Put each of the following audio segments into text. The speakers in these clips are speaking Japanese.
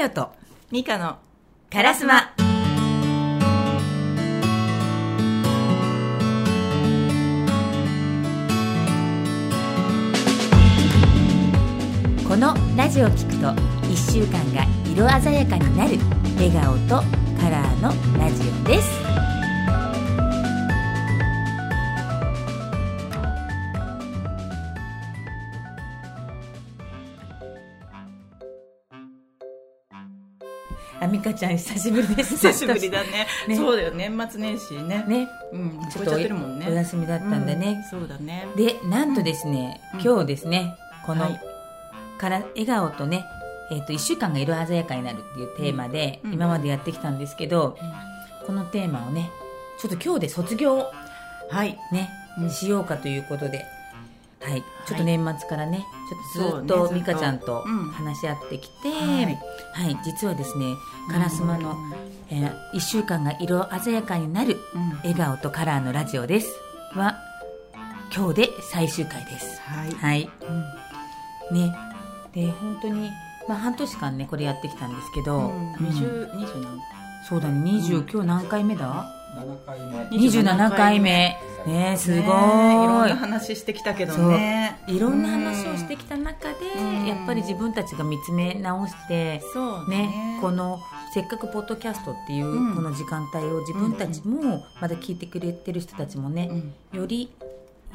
よとミカのカラスマ。このラジオを聞くと1週間が色鮮やかになる笑顔とカラーのラジオです。ちゃん久しぶりです。久しぶりだね。ね。そうだよ年末年始ね。ね。うんちょっと超えちゃってるもんね。お休みだったんでね。うんそうだね。でなんとですね、うん。今日ですねこの、はい。から笑顔とね、えー、と1週間が色鮮やかになるっていうテーマで、うん。今までやってきたんですけど、このテーマをねちょっと今日で卒業はい。ね、うん。しようかということで、はい、ちょっと年末からねちょっとずっとと。美香ちゃんとうん。話し合ってきて、はい。はい、実はですね烏丸の、え1週間が色鮮やかになるうん。笑顔とカラーのラジオです。は今日で最終回です。はい。はい。うん。ね。で本当にまあ半年間ねこれやってきたんですけど、うん。うん。二十二十何そうだね20、うん。今日何回目だ？7回目27回目。ねすごい、ねいろんな話してきたけどね。いろんな話をしてきた中で、うん。やっぱり自分たちが見つめ直して、そうね、このせっかくポッドキャストっていううん。この時間帯を自分たちもまだ聞いてくれてる人たちもね、うん。より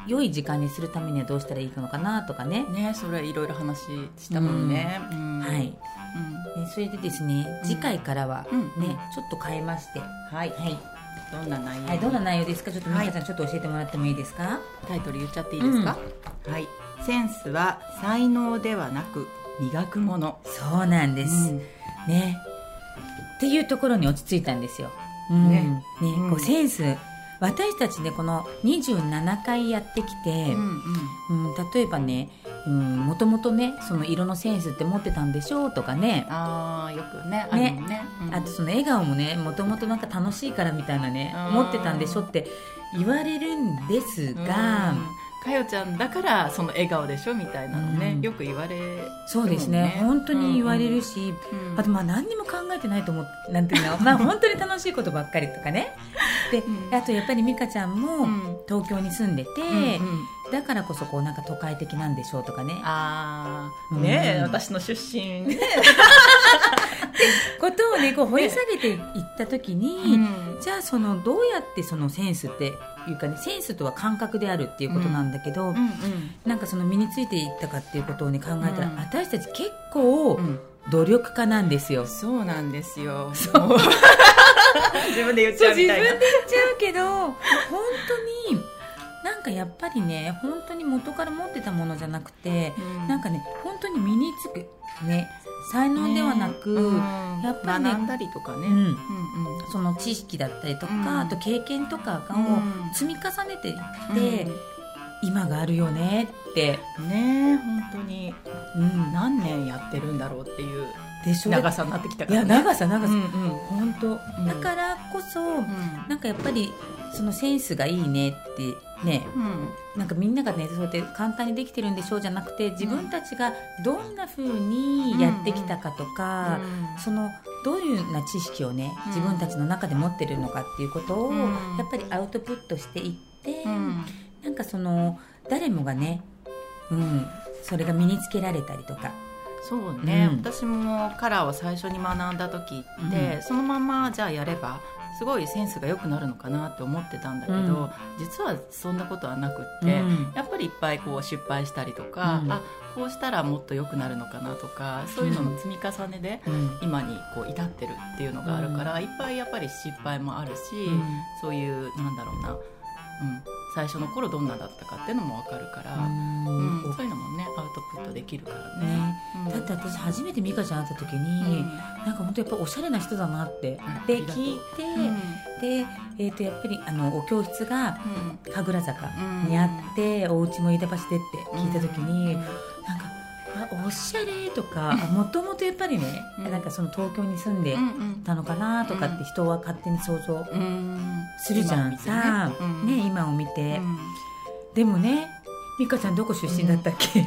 良い時間にするためにはどうしたらいいのかなとかね、ねそれいろいろ話したもんね。うん。はい、うん。ねそれでですね次回からはうん。ね、ちょっと変えまして、はい。はいどんな内容？はい、どんな内容ですか？ちょっとはい。美香ちゃん、ちょっと教えてもらってもいいですか？タイトル言っちゃっていいですか、はい。センスは才能ではなく磨くもの。そうなんです、うん。ね。っていうところに落ち着いたんですよ、うん、ね。ねうん。こうセンス。私たちねこの27回やってきて、うん。うん例えばねもともとねその色のセンスって持ってたんでしょうとかね。ああよくねあね。うん。あとその笑顔もねもともとなんか楽しいからみたいなね持ってたんでしょって言われるんですが、うん。かよちゃんだからその笑顔でしょみたいなのね、うん。よく言われるそうですね。本当に言われるし、うんあとまあ何にも考えてないと思うなんていうの まあ本当に楽しいことばっかりとかね。で、うん。あとやっぱり美香ちゃんもうん。東京に住んでて、うんうんだからこそこうなんか都会的なんでしょうとかね。ああうん。ねえ、私の出身ね、ことをねこう掘り下げていった時に、うん。じゃあそのどうやってそのセンスっていうかねセンスとは感覚であるっていうことなんだけど、うんうん。なんかその身についていったかっていうことをね考えたら、うん。私たち結構うん。努力家なんですよ、そうなんですよ。自分で言っちゃうみたいな。分で言っちゃうけど本当にかやっぱりね本当に元から持ってたものじゃなくて、うん。なんかね本当に身につくね才能ではなく、ね。うん。やっぱりね学んだりとかね、うん。うんうん。その知識だったりとか、うん。あと経験とかをうん。積み重ねていって、今があるよねって、うんねえ本当に。うん、何年やってるんだろうっていう。長さになってきたいやから、ね、長さ長さ、うんうん。本当、ん。だからこそ、うん。なんかやっぱりそのセンスがいいねってね。うん。なんかみんながねそうやって簡単にできてるんでしょうじゃなくて自分たちがどんな風にやってきたかとか、そのどういうような知識をねうん。自分たちの中で持ってるのかっていうことを、うん。やっぱりアウトプットしていって、うんなんかその誰もがね、うん、それが身につけられたりとか、そうね、うん。私もカラーを最初に学んだ時って、うん。そのままじゃあやればすごいセンスが良くなるのかなって思ってたんだけど、うん。実はそんなことはなくって、うん。やっぱりいっぱいこう失敗したりとか、うん。あこうしたらもっと良くなるのかなとかそういうのの積み重ねでうん。今にこう至ってるっていうのがあるから、いっぱいやっぱり失敗もあるし、そういうなんだろうな、うん、最初の頃どんなだったかっていうのも分かるから、うん。うんそういうのもねアウトプットできるからね。ね。うん。だって私初めて美香ちゃん会った時に、うん。なんか本当やっぱおしゃれな人だなって、あで聞いて、で、えー、とやっぱりあのお教室がうん。神楽坂にあって、お家も飯田橋でって聞いた時に、あおしゃれとかもともとやっぱりね、うん。なんかその東京に住んでうんたのかなとかって人は勝手に想像うん。するじゃん、今を見てさあ、うん。ね今を見て、うん。でもね美香ちゃんどこ出身だったっけ、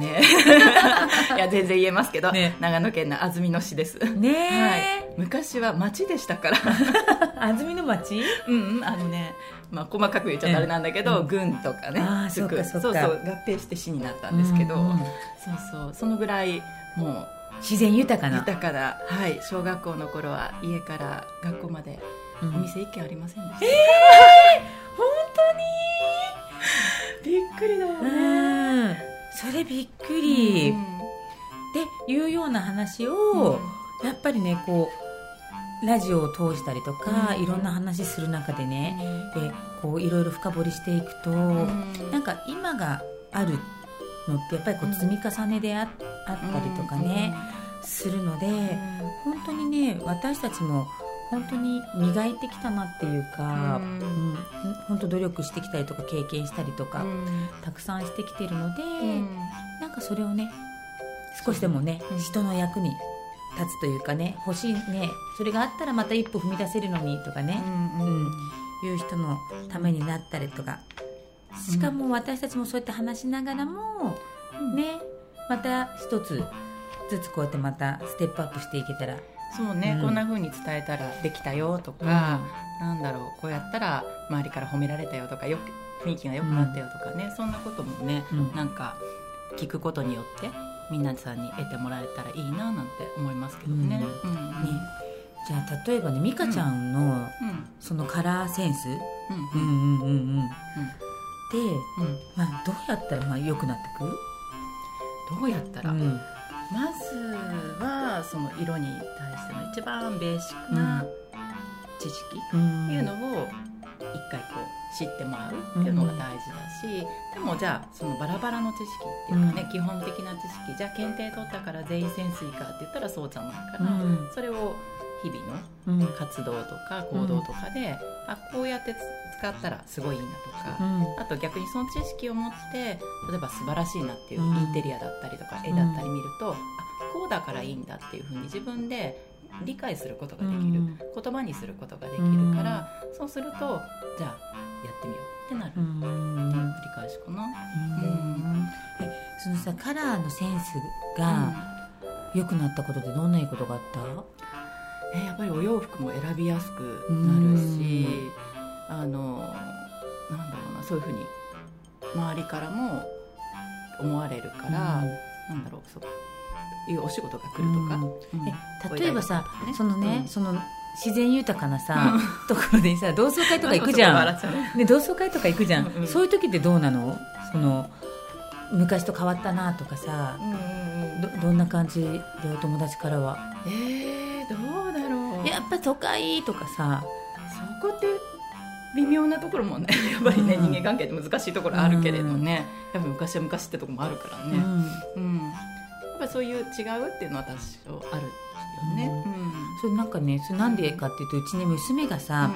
ね。いや全然言えますけど、ね。長野県の安曇野市です、ねはい。え、、昔は町でしたから。安曇野町？うんうんあのね、まあ、細かく言っちゃったあれなんだけど、うん郡とかねそっかそっか。そうそう合併して市になったんですけど、うんうん。そうそうそのぐらいもう自然豊かな。豊かな、はい、小学校の頃は家から学校までうん。お店一軒ありませんでした、本 びっくりだよ当にうんそれびっくり、うん。っていうような話を、やっぱりねこうラジオを通したりとか、うん。いろんな話する中でね、うん。でこういろいろ深掘りしていくと、うん。なんか今があるのってやっぱりこう積み重ねであ,、あったりとかね、するので、本当にね私たちも本当に磨いてきたなっていうか、ううんん本当努力してきたりとか経験したりとか、うん。たくさんしてきてるので、うん。なんかそれをね少しでもね、うん。人の役に立つというかね欲しいねそれがあったらまた一歩踏み出せるのにとかね、うんいう人のためになったりとか。しかも私たちもそうやって話しながらも、ねまた一つずつこうやってまたステップアップしていけたら、そうね、うん。こんな風に伝えたらできたよとか、なんだろうこうやったら周りから褒められたよとかよく雰囲気が良くなったよとかね、そんなこともねうん。なんか聞くことによって皆さんに得てもらえたらいいななんて思いますけどね。じゃあ例えばね美香ちゃんのうん。そのカラーセンス、ううん。んうんうん。うん。で、うん。まあ、どうやったらまあ良くなってく？どうやったら、うんまずはその色に対しての一番ベーシックな知識うん。っていうのを一回こう知ってもらうっていうのが大事だし、でもじゃあそのバラバラの知識っていうかね、うん。基本的な知識じゃあ検定取ったから全員潜水かって言ったらそうじゃないかうら、ん。それを日々うん。の活動とか行動とかで、あこうやって使ったらすごいいいなとか、あと逆にその知識を持って例えば素晴らしいなっていううん。インテリアだったりとか絵だったり見ると、あこうだからいいんだっていうふうに自分で理解することができる、うん。言葉にすることができるから、そうするとじゃあやってみようってなる、うねん。繰り返しかな。うん。えそのさカラーのセンスが良くなったことでどんないいことがあった？えやっぱりお洋服も選びやすくなるし、あのなんだろうなそういうふうに周りからも思われるから、なんだろうそういうお仕事が来るとか、うん。うん。え例えばさ、ね。そのね、うん。その自然豊かなさ、ところでさ同窓会とか行くじゃん、ね、同窓会とか行くじゃん、うんうん。そういう時ってどうなの？その昔と変わったなとかさうんうんうん。どどんな感じでお友達からは？えー、どうだろう。やっぱ都会とかさ。そこって微妙なところもね やっぱりね、うん。人間関係って難しいところあるけれどね、やっぱ昔は昔ってところもあるからね、うん。やっぱりそういう違うっていうのは多少あるよね、うん。それなんかねそれなんでかっていうとうちね娘がさ、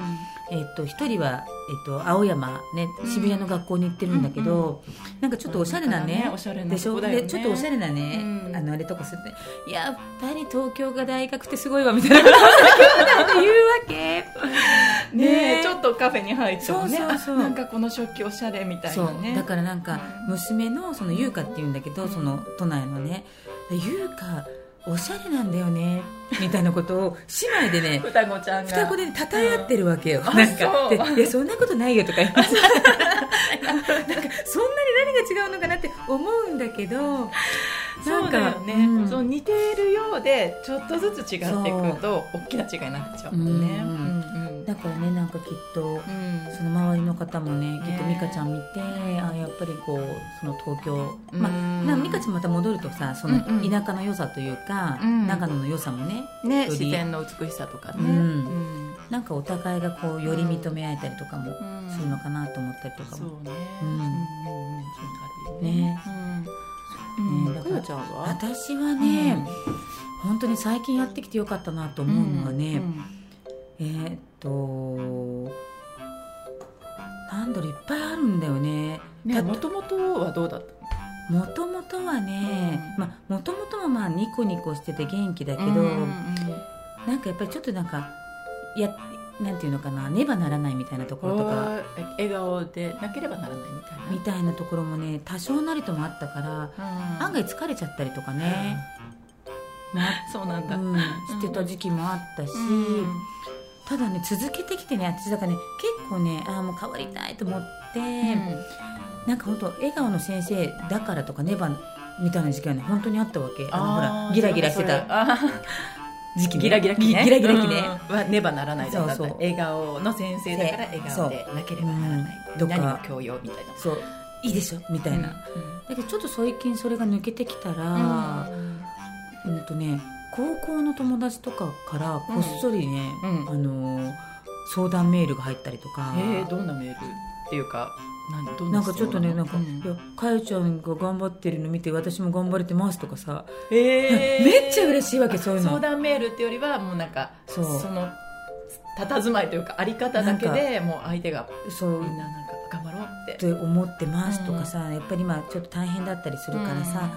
えっと一人は、えっと青山、ね、うん。渋谷の学校に行ってるんだけど、なんかちょっとおしゃれなね,、おしゃれなでしょ？でちょっとおしゃれなね、うん。あのあれとかするとやっぱり東京が大学ってすごいわみたいなことを言うわけねちょっとカフェに入ってもね。そうそうなんかこの食器おしゃれみたいそう。なねだからなんかうん。娘のその優香っていうんだけど、うん。その都内のね優香おしゃれなんだよねみたいなことを姉妹でね 双子ちゃんが。双子でたたえ合ってるわけよ、うんなんかいやそんなことないよとか言って なんかそんなに何が違うのかなって思うんだけどそうだよね、うん。そう似てるようでちょっとずつ違っていくと大きな違いになっちゃうもんね。うんうんだからねなんかきっとうん。その周りの方もねきっとね。美香ちゃん見て、あやっぱりこうその東京、うん。まあな美香ちゃんまた戻るとさその田舎の良さというか、うん。長野の良さもねね自然の美しさとかね、うん。うん。なんかお互いがこうより認め合えたりとかもうん。するのかなと思ったりとかも、そうね。うん。ね。うん。ねだからちゃんは？私はね、本当に最近やってきてよかったなと思うのはね、えーっとなんだろういっぱいあるんだよね。ねもともとはどうだった？もともとはね、うん。まあもともとはまあニコニコしてて元気だけど、うんうんなんかやっぱりちょっとなんかやなんていうのかなねばならないみたいなところとか。笑顔でなければならないみたいな。みたいなところもね多少なりともあったから、案外疲れちゃったりとかね、まあそうなんだ、うん、してた時期もあったし、うんただね続けてきてね私だからね結構ねああもう変わりたいと思って、なんか本当笑顔の先生だからとかねばみたいな時期はね本当にあったわけ。あのほらギラギラしてたた 時期ね。ギラギラ期ね。ギラギラ期ね、うん。はねばならないそうそう。笑顔の先生だから笑顔でなければならない。そう。何も教養みたいな。そう。いいでしょ？みたいな、だけどちょっと最近それが抜けてきたら、うんとね高校の友達とかからこっそりね、うん。あのー相談メールが入ったりとか、えー、どんなメールっていうかなんなんかちょっとねなんか「うん。いやかよちゃんが頑張ってるの見て私も頑張れてます」とかさ、えー。めっちゃ嬉しいわけそういうの。相談メールっていうよりはもうなんかそう。の佇まいというかあり方だけでもう相手がそう。みんななんか頑張ろうって。って思ってますとかさ、やっぱり今ちょっと大変だったりするからさ、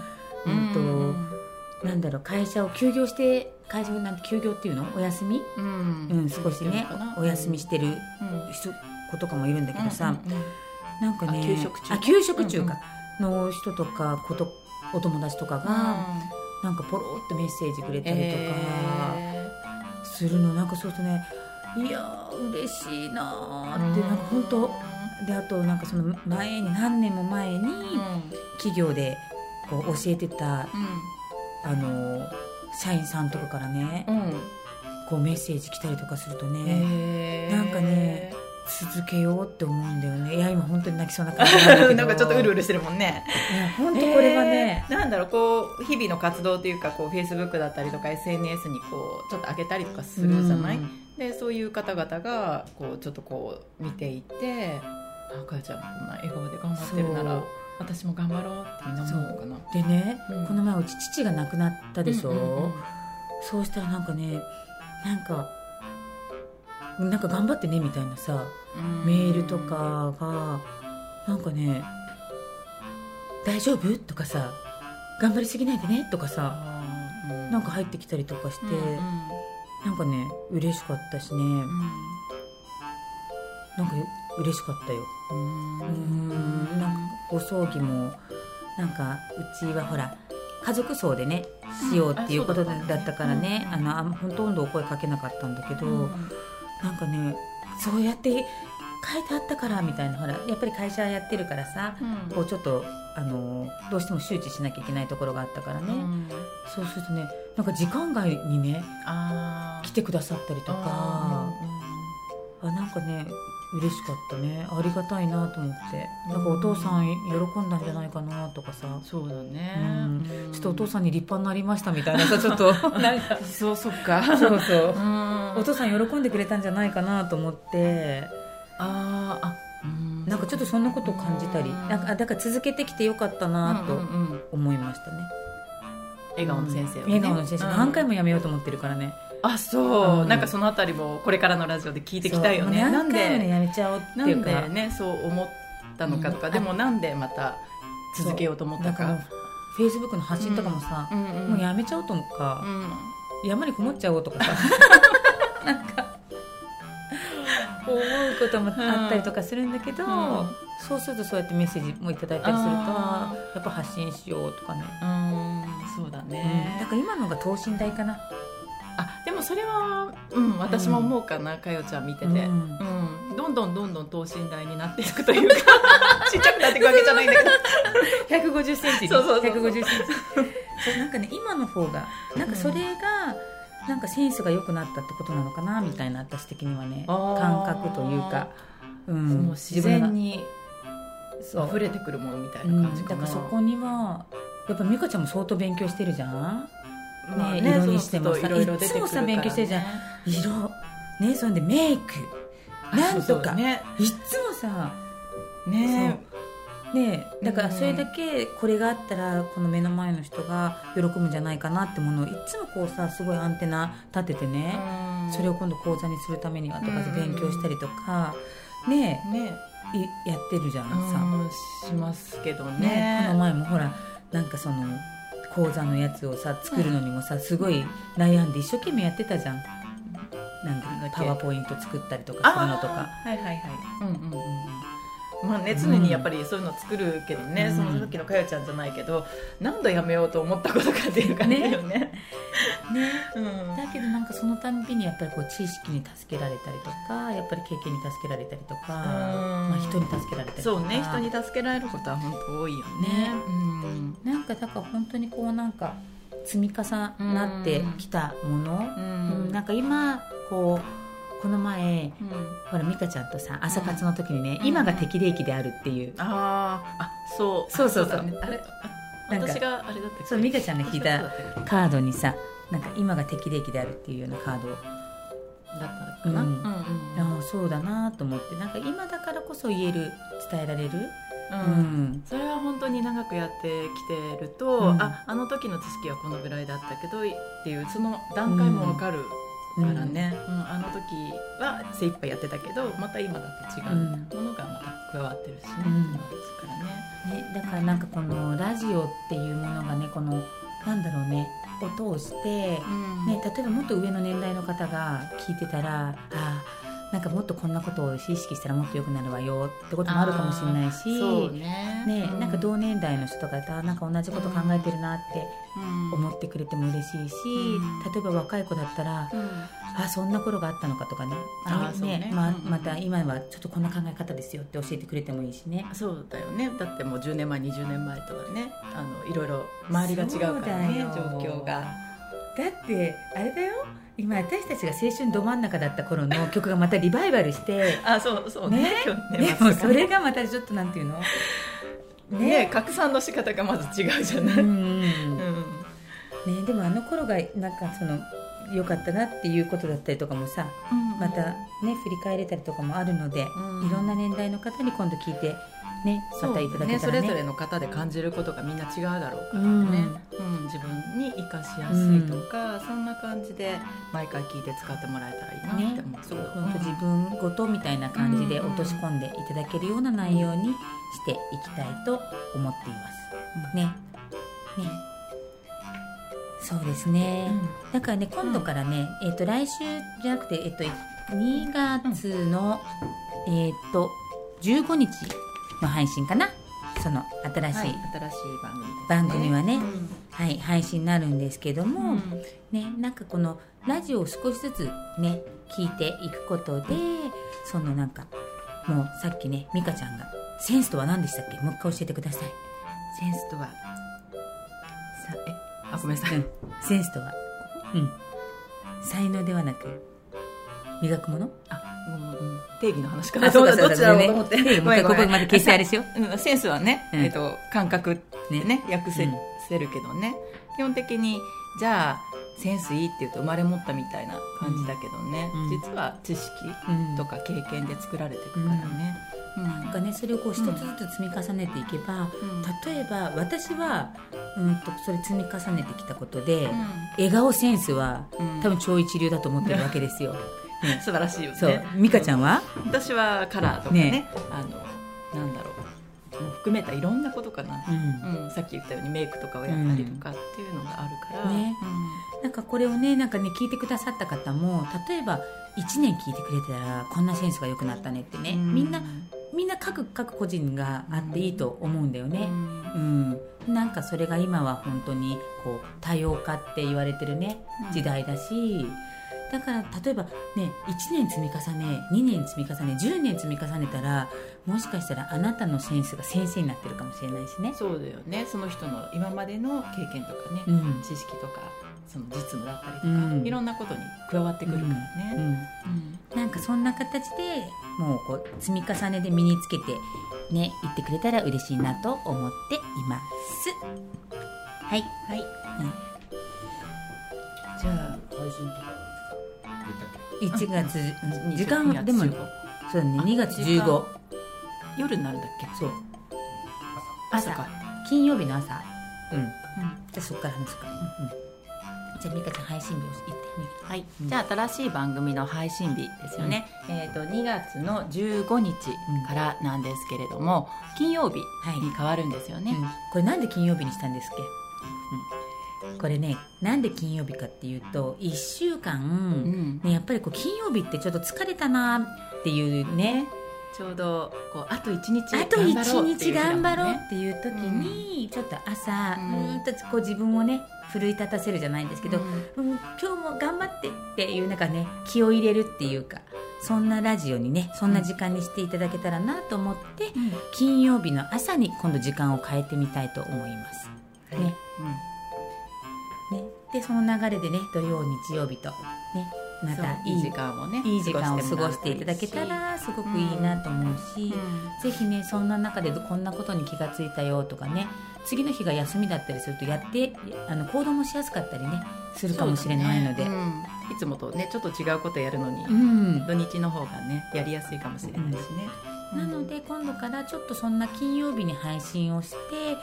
うん。となんだろう会社を休業して会社をなんて休業っていうの？お休み、うん。うん、少しねお休みしてるうん。人子とかもいるんだけどさ、うんうんなんかねあ休職中？あ休職中か、の人とかことお友達とかが、うん。なんかポロっとメッセージくれたりとかえするの、なんかそうするとねいやー嬉しいなーって、うん。なんか本当であとなんかその前に何年も前にー企業でこう教えてたうんあの社員さんとかからねうん。こうメッセージ来たりとかするとね、なんかね続けようって思うんだよね。いや今本当に泣きそうな感じなん なんかちょっとうるうるしてるもんね。本当これはね、えー。なんだろうこう日々の活動というかこうフェイスブックだったりとか SNS にこうちょっと上げたりとかするじゃない、うん。でそういう方々がこうちょっとこう見ていてあかよちゃんこんな笑顔で頑張ってるなら私も頑張ろうってみんな思うのかな。でね、うん。この前うち父が亡くなったでしょ、うんうんうん。そうしたらなんかねなんかなんか頑張ってねみたいなさメールとかがなんかね「大丈夫?」とかさ「頑張りすぎないでね」とかさなんか入ってきたりとかして、なんかね嬉しかったしね。なんか嬉しかったよ。うんなんかお葬儀もなんかうちはほら家族葬でねしようっていうことだったからね、うんあのほとんどお声かけなかったんだけど、なんかねそうやって書いてあったからみたいなほらやっぱり会社やってるからさ、こうちょっとあのどうしても周知しなきゃいけないところがあったからね、そうするとねなんか時間外にねあ来てくださったりとかあなんかね嬉しかったね。ありがたいなと思って。なんかお父さん喜んだんじゃないかなとかさ。そうだね。うん。ちょっとお父さんに立派になりましたみたいなさ ちょっと。なんかそうそっか。そうそう。うん。お父さん喜んでくれたんじゃないかなと思って。あーあうん。なんかちょっとそんなことを感じたり。なんかあだから続けてきてよかったなとうんうんうん。思いましたね笑顔の先生をね。笑顔の先生。うん。何回もやめようと思ってるからね。あそう、うん。なんかそのあたりもこれからのラジオで聞いていきたいよね。なんう何回もねでやめちゃおうってないんうか。でねそう思ったのかとか、うん。でもなんでまた続けようと思ったか。フェイスブックの発信とかもさ、もうやめちゃおうとか、うん。山にこもっちゃおうとかさ。なんか思うこともあったりとかするんだけど、うん。そうするとそうやってメッセージもいただいたりするとあやっぱ発信しようとかね、うん。そうだね、だから今のが等身大かな。あでもそれは、うん、私も思うかな、かよちゃん見てて、ううん。んどんどんどんどん等身大になっていくというか ちっちゃくなっていくわけじゃないんだけど。1 5 0センチにそうそうそうそう。150センチ。そうなんかね今の方がなんかそれが、なんかセンスが良くなったってことなのかなみたいな私的にはね感覚というか、う、ん。自然に溢れてくるものみたいうんな感じかな、だからそこにはやっぱ美香ちゃんも相当勉強してるじゃん。まあね色にしてもさいろいろ出てくるいつもさ勉強してるじゃん。色ねそんでメイク。なんとか。ね。いっつもさねねだからうんそれだけこれがあったらこの目の前の人が喜ぶんじゃないかなってものをいっつもこうさすごいアンテナ立ててね、それを今度講座にするためにはとかうん勉強したりとかねね。いやってるじゃんさ、うんしますけどね。ねこの前もほらなんかその講座のやつをさ作るのにもさすごい悩んで一生懸命やってたじゃん。なんかパワーポイント作ったりとかそういうのとか。はいはいはい。うんうんうんうんまあね常にやっぱりそういうの作るけどね、うん。そのさっきのかよちゃんじゃないけど何度やめようと思ったことかっていう感じだよね。ね。うん。だけどなんかそのたんびにやっぱりこう知識に助けられたりとかやっぱり経験に助けられたりとか、まあ、人に助けられたりとか。そうね人に助けられることは本当多いよね。ね。うん。なんかだから本当にこうなんか積み重なってきたもの、ううん。なんか今こうこの前うん。ほら美香ちゃんとさ朝活の時にね、うん。今が適齢期であるっていう、あーあそう。そうそうそう。だね。あれ私があれだったそう美香ちゃんが聞いたカードにさなんか今が適齢期であるっていうようなカードだったかな。ううんんうん。ああそうだなと思って。なんか今だからこそ言える伝えられる、ううん。んそれは本当に長くやってきてると、うん。ああの時の知識はこのぐらいだったけどっていうその段階もわかるからね、うん。あの時は精一杯やってたけどまた今だと違うものがまた加わってるしね、うん。ですからね。ね、だからなんかこのラジオっていうものがねこのなんだろうねを通して、ね、例えばもっと上の年代の方が聞いてたらあなんかもっとこんなことを意識したらもっと良くなるわよってこともあるかもしれないしそうね。ねうなんか同年代の人とかなんか同じこと考えてるなってうん。思ってくれても嬉しいし、うん。例えば若い子だったらうん。あそんな頃があったのかとかね。あーそうね。ままた今はちょっとこんな考え方ですよって教えてくれてもいいしね。そうだよね。だってもう10年前20年前とはねあのいろいろ周りが違うからね状況が。だってあれだよ今私たちが青春ど真ん中だった頃の曲がまたリバイバルしてあそうそうね。ね？今日でもそれがまたちょっとなんていうの？ね？拡散の仕方がまず違うじゃない、うんうんね、でもあの頃がなんかその良かったなっていうことだったりとかもさまたね振り返れたりとかもあるので、うん。いろんな年代の方に今度聞いてねまたいただけね、たらね。それぞれの方で感じることがみんな違うだろうからね、うん。うん自分に生かしやすいとか、そんな感じで毎回聞いて使ってもらえたらいいなって思う。けど、そう本当自分ごとみたいな感じで落とし込んでいただけるような内容にしていきたいと思っています。ね。ね。そうですね。だからね今度からね、えっ、と来週じゃなくてえっ、と2月の、えっ、と15日の配信かな。その新しい、はい、新しい番組ね、番組はね。うん。はい、配信になるんですけども、うん。ね、なんかこのラジオを少しずつね聞いていくことでそのなんかもうさっきね美香ちゃんが「センスとは何でしたっけ？もう一回教えてください」センスとはさえあごめんなさい、うん。センスとは。うん。才能ではなく磨くもの？あ定義の話か。あなどっちだろうねと思って。定義もう一回ここまで消してあれしよう。んセンスはね、うん。えっと感覚ってね訳せ,、うん。せるけどね。基本的にじゃあセンスいいって言うと生まれ持ったみたいな感じだけどね、うん。実は知識うんとか経験で作られていくからね、うん。なんかねそれをこう一つずつ積み重ねていけば、うん。例えば私はうんとそれ積み重ねてきたことで、う笑顔センスはん。多分超一流だと思ってるわけですよ、ね 素晴らしいよね。美香ちゃんは？私はカラーとかね。ね。あのなんだろう。もう含めたいろんなことかな、うん。うん。さっき言ったようにメイクとかをやったりとかっていうのがあるから、ね。なんかこれをねなんかね聞いてくださった方も例えば1年聞いてくれてたらこんなセンスが良くなったねってね、みんなみんな各各個人があっていいと思うんだようね、ん。うん。なんかそれが今は本当にこう多様化って言われてるね。時代だし、だから例えばね1年積み重ね2年積み重ね10年積み重ねたらもしかしたらあなたのセンスが先生になってるかもしれないしね。そうだよね。その人の今までの経験とかね、うん。知識とかその実務だったりとか、うん。いろんなことに加わってくるからうね、ん。うん。なんかそんな形でもうこう積み重ねで身につけてね言ってくれたら嬉しいなと思っています。はい。はい、じゃあ配信とか1月20時間でも2そうだねあ2月時間。15夜になるんだっけ？そう。朝朝。か、金曜日の朝。うん。うん。じゃあそっから話すか。ら、うん。じゃあ美香ちゃん配信日を言ってみはい、じゃあ新しい番組の配信日ですよね、えー、と2月の15日からなんですけれども、金曜日に変わるんですよね、うん。これなんで金曜日にしたんですっけ？これねなんで金曜日かっていうと1週間、うん。ね、やっぱりこう金曜日ってちょっと疲れたなっていうね。ちょうどこうあと一日あと頑張ろう一日頑張ろうねっていう時に、ちょっと朝、ううんとこう自分をね奮い立たせるじゃないんですけど、うん。うん今日も頑張ってっていうなんかね気を入れるっていうかそんなラジオにねそんな時間にしていただけたらなと思って、金曜日の朝に今度時間を変えてみたいと思います。ね。ね、でその流れでね土曜日曜日とねまたいい時間をねいい時間を過ごしていただけたらすごくいいなと思うし、ぜひねそんな中でこんなことに気がついたよとかね次の日が休みだったりするとやってあの行動もしやすかったりねするかもしれないので。ね。うん。いつもとねちょっと違うことやるのに、うん。土日の方がねやりやすいかもしれないしね、なので今度からちょっとそんな金曜日に配信をして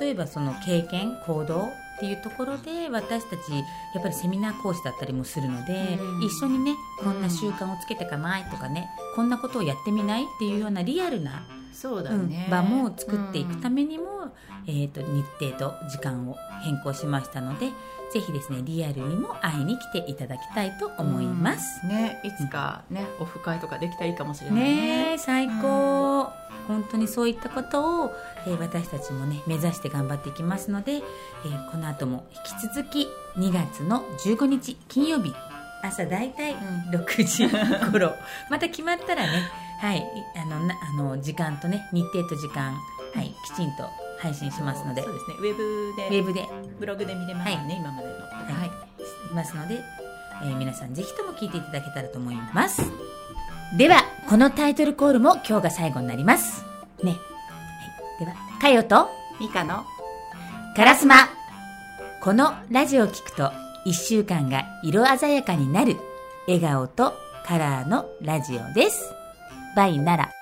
例えばその経験行動っていうところで私たちやっぱりセミナー講師だったりもするので、うん。一緒にねこんな習慣をつけてかないとかねこんなことをやってみないっていうようなリアルな、そうだうんね、場も作っていくためめにも、えー、と日程と時間を変更しましたのでぜひですねリアルにも会いに来ていただきたいと思います。ねいつかね、オフ会とかできたらいいかもしれないね。ねえ最高、本当にそういったことを、えー私たちもね目指して頑張っていきますので、えーこの後も引き続き2月の15日金曜日朝だいたいん。6時頃。また決まったらねはいいあのなあの時間とね日程と時間はいきちんと配信しますので。そうですね。ウェブでウェブで。ブログで見れますね、はい。今までの。はい、いますので、えー皆さんぜひとも聞いていただけたらと思います。ではこのタイトルコールも今日が最後になります。ね、はい、ではかよとミカのカラスマこのラジオを聞くと1週間が色鮮やかになる笑顔とカラーのラジオですバイなら。